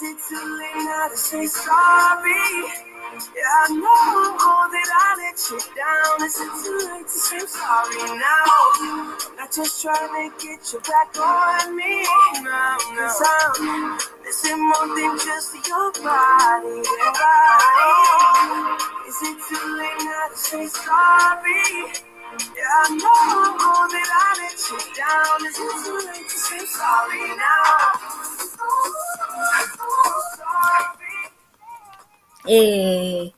Is it too late now to say sorry? Yeah, I know that I let you down. Is it too late to say sorry now? I'm not just trying to get you back on me. No, no. Cause I'm missing more than just your body. Your body. Is it too late now to say sorry? Yeah, I know that I let you down. Is it too late to say sorry now? Hey,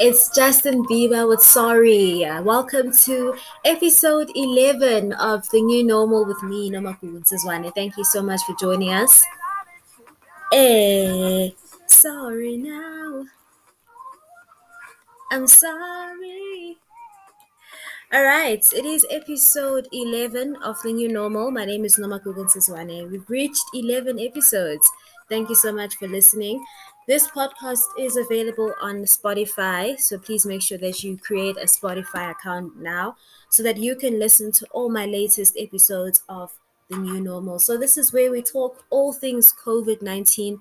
it's Justin Bieber with Sorry. Welcome to episode 11 of The New Normal with me, Nomagugu Ntsizwane. Thank you so much for joining us. Hey, sorry now. I'm sorry. All right, it is episode 11 of The New Normal. My name is Nomagugu Ntsizwane. We've reached 11 episodes. Thank you so much for listening. This podcast is available on Spotify, so please make sure that you create a Spotify account now so that you can listen to all my latest episodes of The New Normal. So, this is where we talk all things COVID 19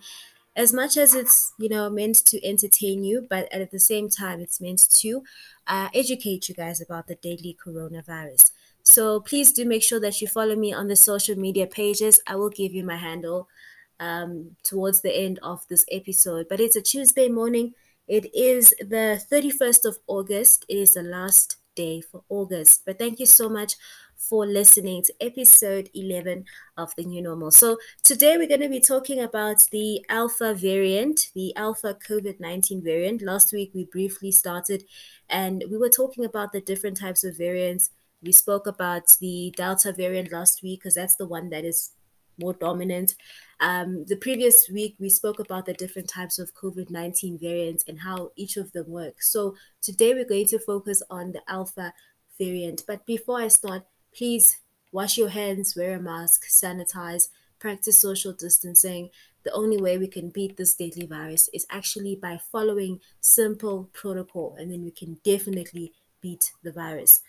as much as it's you know meant to entertain you but at the same time it's meant to uh, educate you guys about the deadly coronavirus. So please do make sure that you follow me on the social media pages. I will give you my handle um, towards the end of this episode. But it's a Tuesday morning. It is the 31st of August. It is the last day for August. But thank you so much for listening to episode 11 of the new normal. So, today we're going to be talking about the alpha variant, the alpha COVID 19 variant. Last week we briefly started and we were talking about the different types of variants. We spoke about the delta variant last week because that's the one that is more dominant. Um, the previous week, we spoke about the different types of COVID 19 variants and how each of them work. So today, we're going to focus on the Alpha variant. But before I start, please wash your hands, wear a mask, sanitize, practice social distancing. The only way we can beat this deadly virus is actually by following simple protocol, and then we can definitely beat the virus.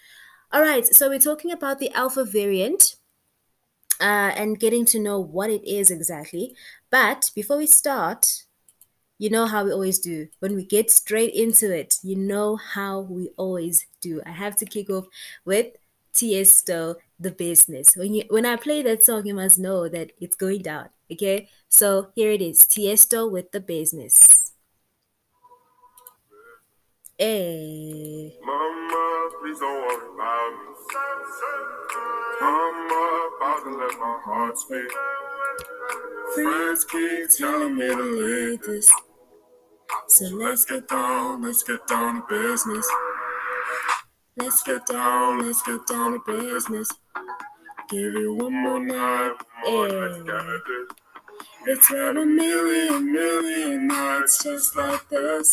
All right, so we're talking about the Alpha variant uh, and getting to know what it is exactly. But before we start, you know how we always do. When we get straight into it, you know how we always do. I have to kick off with Tiesto, the business. When you when I play that song, you must know that it's going down. Okay, so here it is, Tiesto with the business. Hey. Mama, please don't worry about me. I'm about to let my heart speak. Friends keep telling me to leave this. So let's get down, let's get down to business. Let's get down, let's get down to business. Give you one more night, yeah. It's been a million, million nights just like this.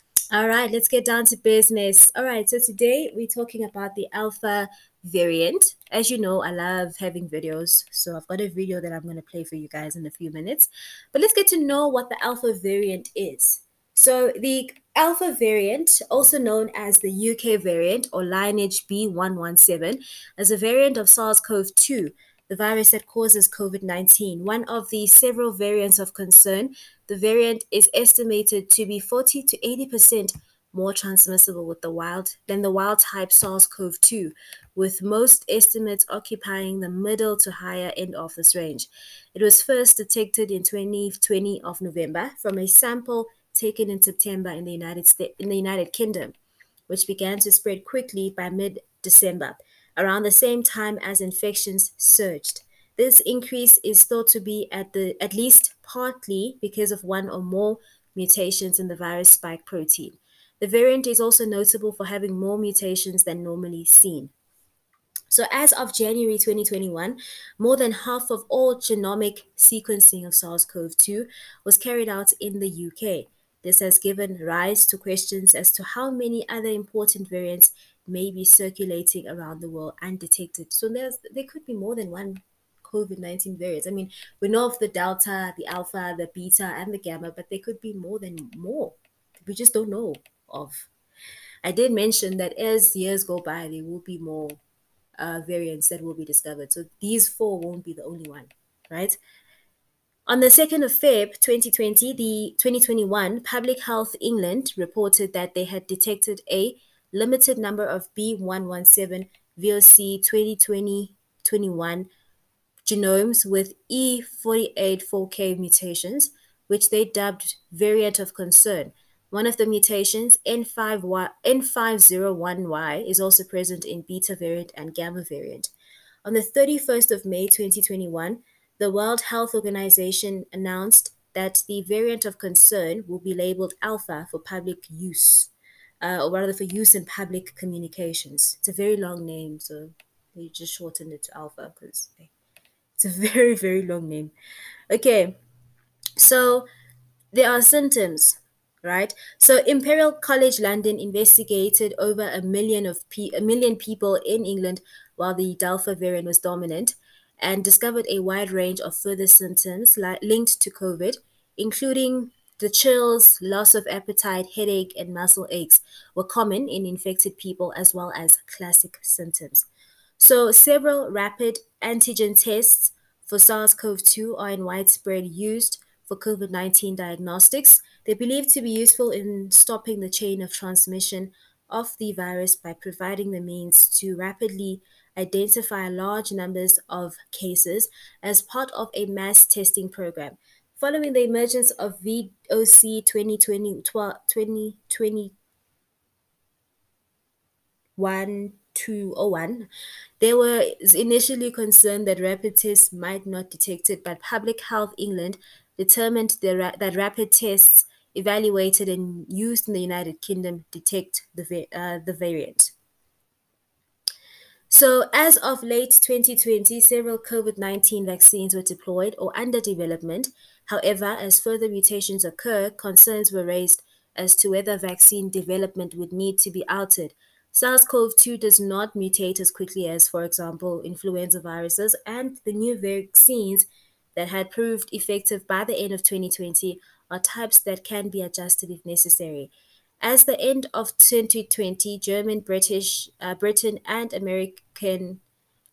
All right, let's get down to business. All right, so today we're talking about the alpha variant. As you know, I love having videos, so I've got a video that I'm going to play for you guys in a few minutes. But let's get to know what the alpha variant is. So the alpha variant, also known as the UK variant or lineage B117, is a variant of SARS-CoV-2, the virus that causes COVID-19. One of the several variants of concern, the variant is estimated to be 40 to 80% more transmissible with the wild than the wild type SARS-CoV-2, with most estimates occupying the middle to higher end of this range. It was first detected in 2020 of November from a sample taken in September in the United in the United Kingdom, which began to spread quickly by mid-December, around the same time as infections surged. This increase is thought to be at the at least partly because of one or more mutations in the virus spike protein. The variant is also notable for having more mutations than normally seen. So, as of January 2021, more than half of all genomic sequencing of SARS CoV 2 was carried out in the UK. This has given rise to questions as to how many other important variants may be circulating around the world undetected. So, there's, there could be more than one COVID 19 variants. I mean, we know of the Delta, the Alpha, the Beta, and the Gamma, but there could be more than more. We just don't know of. I did mention that as years go by, there will be more uh, variants that will be discovered. So these four won't be the only one, right? On the 2nd of Feb 2020, the 2021 Public Health England reported that they had detected a limited number of B117 VOC 2020-21 genomes with E484K mutations, which they dubbed variant of concern. One of the mutations, N5Y, N501Y, is also present in beta variant and gamma variant. On the 31st of May 2021, the World Health Organization announced that the variant of concern will be labeled alpha for public use, uh, or rather for use in public communications. It's a very long name, so they just shortened it to alpha because it's a very, very long name. Okay, so there are symptoms right? So Imperial College London investigated over a million of pe- a million people in England while the Delta variant was dominant, and discovered a wide range of further symptoms li- linked to COVID, including the chills, loss of appetite, headache, and muscle aches were common in infected people as well as classic symptoms. So several rapid antigen tests for SARS-CoV-2 are in widespread use for COVID-19 diagnostics they're believed to be useful in stopping the chain of transmission of the virus by providing the means to rapidly identify large numbers of cases as part of a mass testing program. Following the emergence of VOC 2020, 2021 201, they were initially concerned that rapid tests might not detect it, but Public Health England determined that rapid tests evaluated and used in the United Kingdom detect the, uh, the variant. So, as of late 2020, several COVID 19 vaccines were deployed or under development. However, as further mutations occur, concerns were raised as to whether vaccine development would need to be altered. SARS CoV 2 does not mutate as quickly as, for example, influenza viruses, and the new vaccines that had proved effective by the end of 2020 are types that can be adjusted if necessary. As the end of 2020, German, British, uh, Britain, and American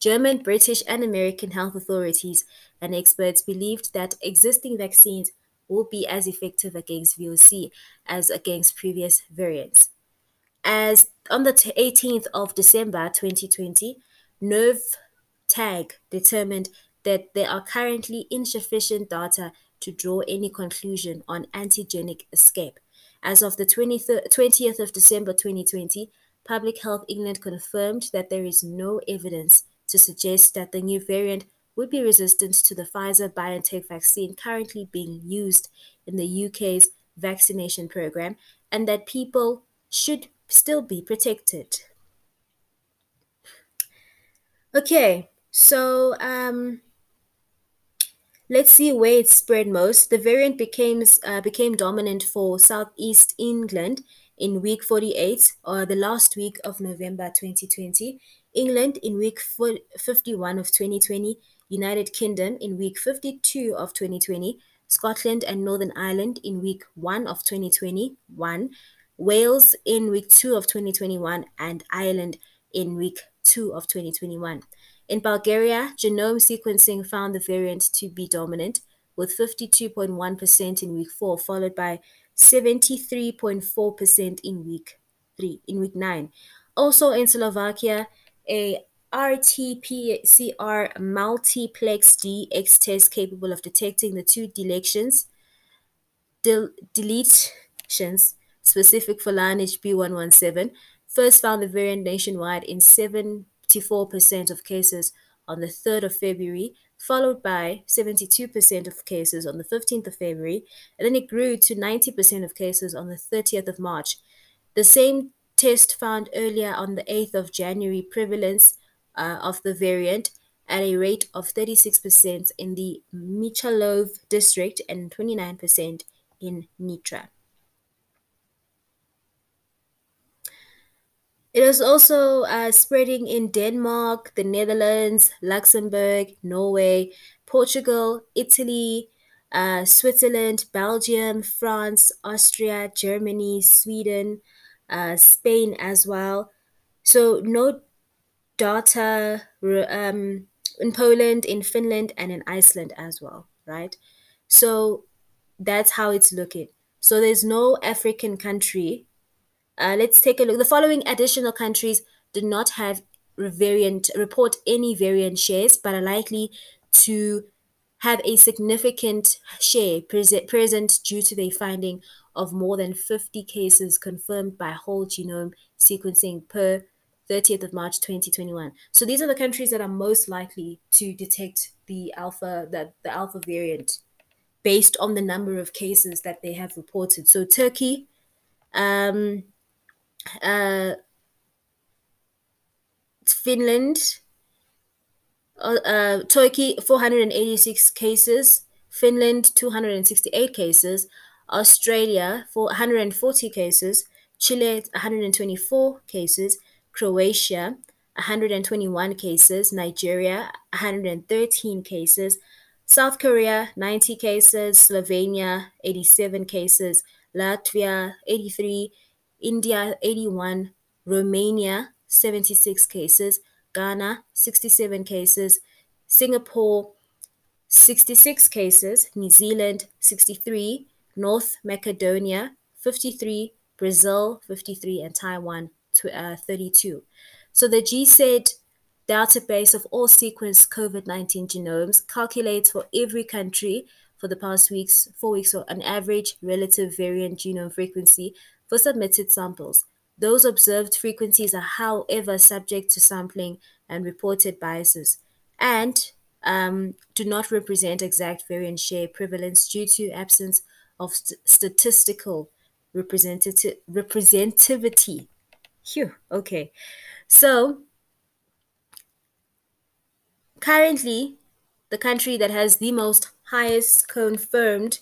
German, British, and American health authorities and experts believed that existing vaccines will be as effective against VOC as against previous variants. As on the 18th of December 2020, Nerve Tag determined that there are currently insufficient data to draw any conclusion on antigenic escape. As of the 20th of December 2020, Public Health England confirmed that there is no evidence to suggest that the new variant would be resistant to the Pfizer BioNTech vaccine currently being used in the UK's vaccination program and that people should still be protected. Okay, so um, Let's see where it spread most. The variant became, uh, became dominant for Southeast England in week 48, or the last week of November 2020, England in week 51 of 2020, United Kingdom in week 52 of 2020, Scotland and Northern Ireland in week 1 of 2021, Wales in week 2 of 2021, and Ireland in week 2 of 2021. In Bulgaria, genome sequencing found the variant to be dominant, with 52.1% in week 4, followed by 73.4% in week 3, in week 9. Also in Slovakia, a RT-PCR multiplex DX test capable of detecting the two deletions del- delete infections specific for lineage B117 first found the variant nationwide in 74% of cases on the 3rd of February, followed by 72% of cases on the 15th of February, and then it grew to 90% of cases on the 30th of March. The same test found earlier on the 8th of January prevalence uh, of the variant at a rate of 36% in the Michalov district and 29% in Nitra. It is also uh, spreading in Denmark, the Netherlands, Luxembourg, Norway, Portugal, Italy, uh, Switzerland, Belgium, France, Austria, Germany, Sweden, uh, Spain as well. So no data um, in Poland, in Finland, and in Iceland as well, right? So that's how it's looking. So there's no African country uh, let's take a look. The following additional countries do not have variant report any variant shares, but are likely to have a significant share present, present due to the finding of more than 50 cases confirmed by whole genome sequencing per 30th of March 2021. So these are the countries that are most likely to detect the alpha the, the alpha variant based on the number of cases that they have reported. So Turkey, um, uh, Finland, uh, uh, Turkey 486 cases, Finland 268 cases, Australia for 140 cases, Chile 124 cases, Croatia 121 cases, Nigeria 113 cases, South Korea 90 cases, Slovenia 87 cases, Latvia 83 India 81, Romania 76 cases, Ghana 67 cases, Singapore 66 cases, New Zealand 63, North Macedonia 53, Brazil 53, and Taiwan uh, 32. So the GISAID database of all sequenced COVID 19 genomes calculates for every country for the past weeks, four weeks, or an average relative variant genome frequency for submitted samples. Those observed frequencies are, however, subject to sampling and reported biases and um, do not represent exact variant share prevalence due to absence of st- statistical representati- representativity. Phew, okay. So, currently, the country that has the most highest confirmed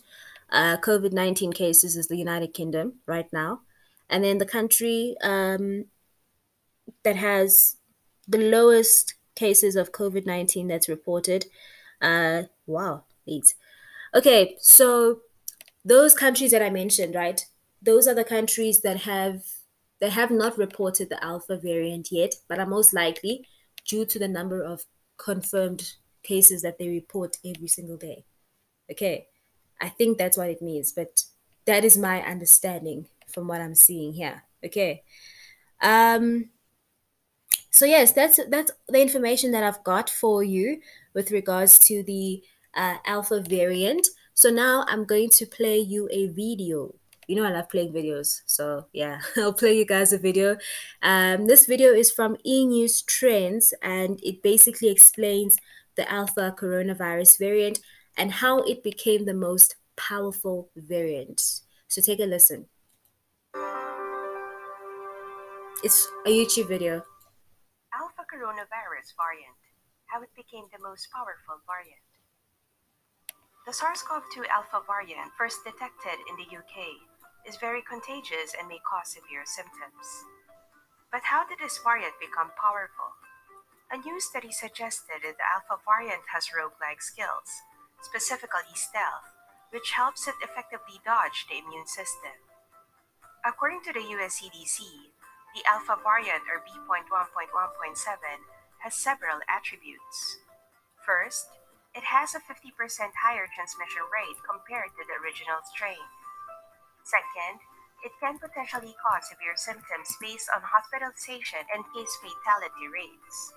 uh, COVID 19 cases is the United Kingdom right now. And then the country um, that has the lowest cases of COVID 19 that's reported. Uh, wow, eight. Okay, so those countries that I mentioned, right? Those are the countries that have that have not reported the alpha variant yet, but are most likely due to the number of confirmed cases that they report every single day. Okay, I think that's what it means, but that is my understanding from what I'm seeing here. Okay. Um so yes, that's that's the information that I've got for you with regards to the uh, alpha variant. So now I'm going to play you a video. You know I love playing videos, so yeah, I'll play you guys a video. Um, this video is from E News Trends, and it basically explains the alpha coronavirus variant and how it became the most powerful variant. So take a listen. It's a YouTube video. Alpha coronavirus variant, how it became the most powerful variant. The SARS-CoV-2 alpha variant, first detected in the UK, is very contagious and may cause severe symptoms. But how did this variant become powerful? A new study suggested that the alpha variant has rogue-like skills, specifically stealth, which helps it effectively dodge the immune system. According to the US CDC, the alpha variant or B.1.1.7 has several attributes. First, it has a 50% higher transmission rate compared to the original strain. Second, it can potentially cause severe symptoms based on hospitalization and case fatality rates.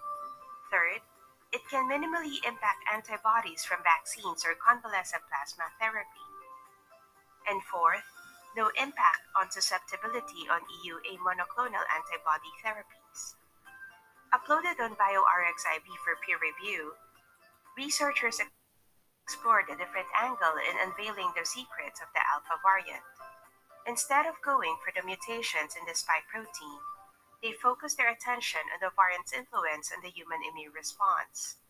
Third, it can minimally impact antibodies from vaccines or convalescent plasma therapy. And fourth, no impact on susceptibility on EUA monoclonal antibody therapies. Uploaded on bioRxiv for peer review, researchers explored a different angle in unveiling the secrets of the alpha variant. Instead of going for the mutations in the spike protein, they focused their attention on the variant's influence on the human immune response.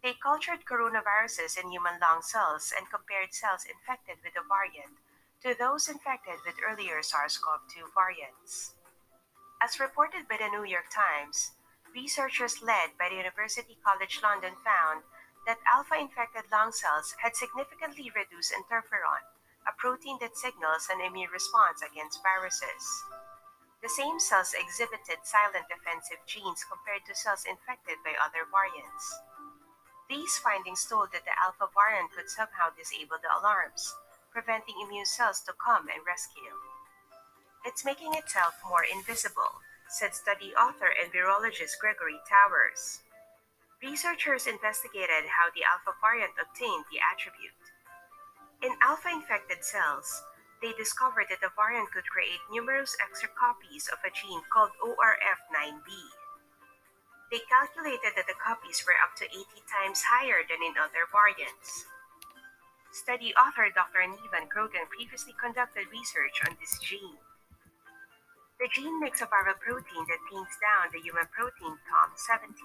They cultured coronaviruses in human lung cells and compared cells infected with the variant to those infected with earlier SARS CoV 2 variants. As reported by the New York Times, researchers led by the University College London found that alpha infected lung cells had significantly reduced interferon, a protein that signals an immune response against viruses. The same cells exhibited silent defensive genes compared to cells infected by other variants. These findings told that the alpha variant could somehow disable the alarms, preventing immune cells to come and rescue. It's making itself more invisible, said study author and virologist Gregory Towers. Researchers investigated how the alpha variant obtained the attribute. In alpha infected cells, they discovered that the variant could create numerous extra copies of a gene called ORF9b. They calculated that the copies were up to 80 times higher than in other variants. Study author Dr. Nevan Krogan previously conducted research on this gene. The gene makes a viral protein that pins down the human protein TOM70,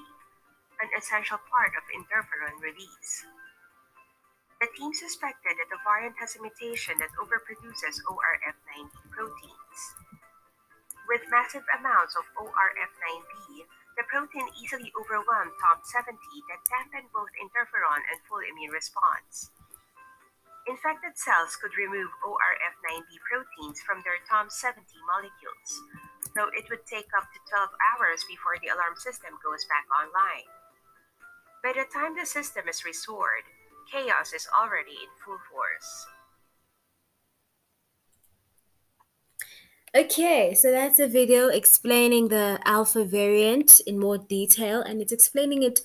an essential part of interferon release. The team suspected that the variant has a mutation that overproduces ORF9b proteins. With massive amounts of ORF9b, the protein easily overwhelmed TOM70 that dampened both interferon and full immune response. Infected cells could remove ORF9b proteins from their TOM70 molecules, though it would take up to 12 hours before the alarm system goes back online. By the time the system is restored, chaos is already in full force. Okay, so that's a video explaining the alpha variant in more detail, and it's explaining it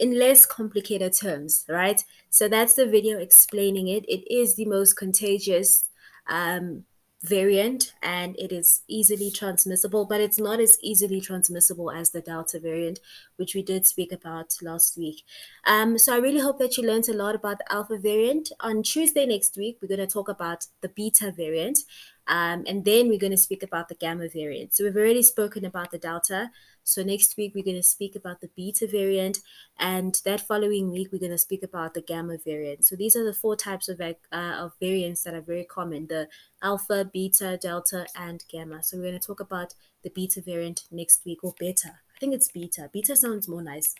in less complicated terms, right? So that's the video explaining it. It is the most contagious um, variant and it is easily transmissible, but it's not as easily transmissible as the Delta variant, which we did speak about last week. Um, so I really hope that you learned a lot about the Alpha variant. On Tuesday next week, we're going to talk about the Beta variant. Um, and then we're going to speak about the Gamma variant. So we've already spoken about the Delta. So next week we're going to speak about the beta variant, and that following week we're going to speak about the gamma variant. So these are the four types of uh, of variants that are very common: the alpha, beta, delta, and gamma. So we're going to talk about the beta variant next week, or beta. I think it's beta. Beta sounds more nice.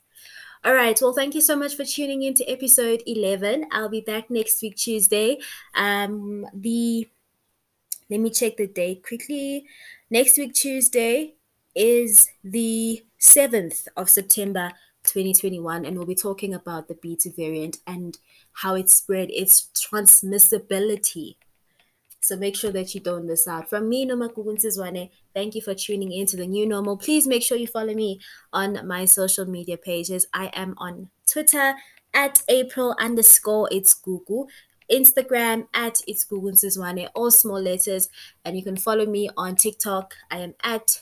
All right. Well, thank you so much for tuning in to episode 11. I'll be back next week, Tuesday. Um, the let me check the date quickly. Next week, Tuesday, is the 7th of September 2021, and we'll be talking about the beta variant and how it spread, its transmissibility. So make sure that you don't miss out. From me, Nomagugu Ntsizwane, thank you for tuning in to the new normal. Please make sure you follow me on my social media pages. I am on Twitter at April underscore it's Gugu. Instagram at it's Gugu all small letters. And you can follow me on TikTok. I am at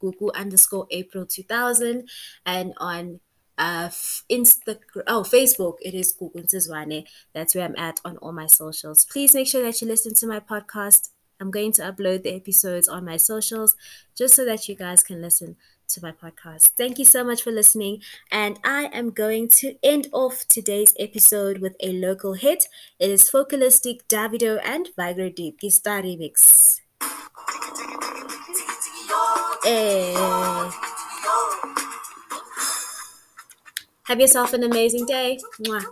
Gugu underscore April 2000 and on uh oh Facebook it is Gugu Ntsizwane. That's where I'm at on all my socials. Please make sure that you listen to my podcast. I'm going to upload the episodes on my socials just so that you guys can listen to my podcast. Thank you so much for listening. And I am going to end off today's episode with a local hit. It is Focalistic Davido and Vigro Deep Ke Star Remix. Have yourself an amazing day. Mwah.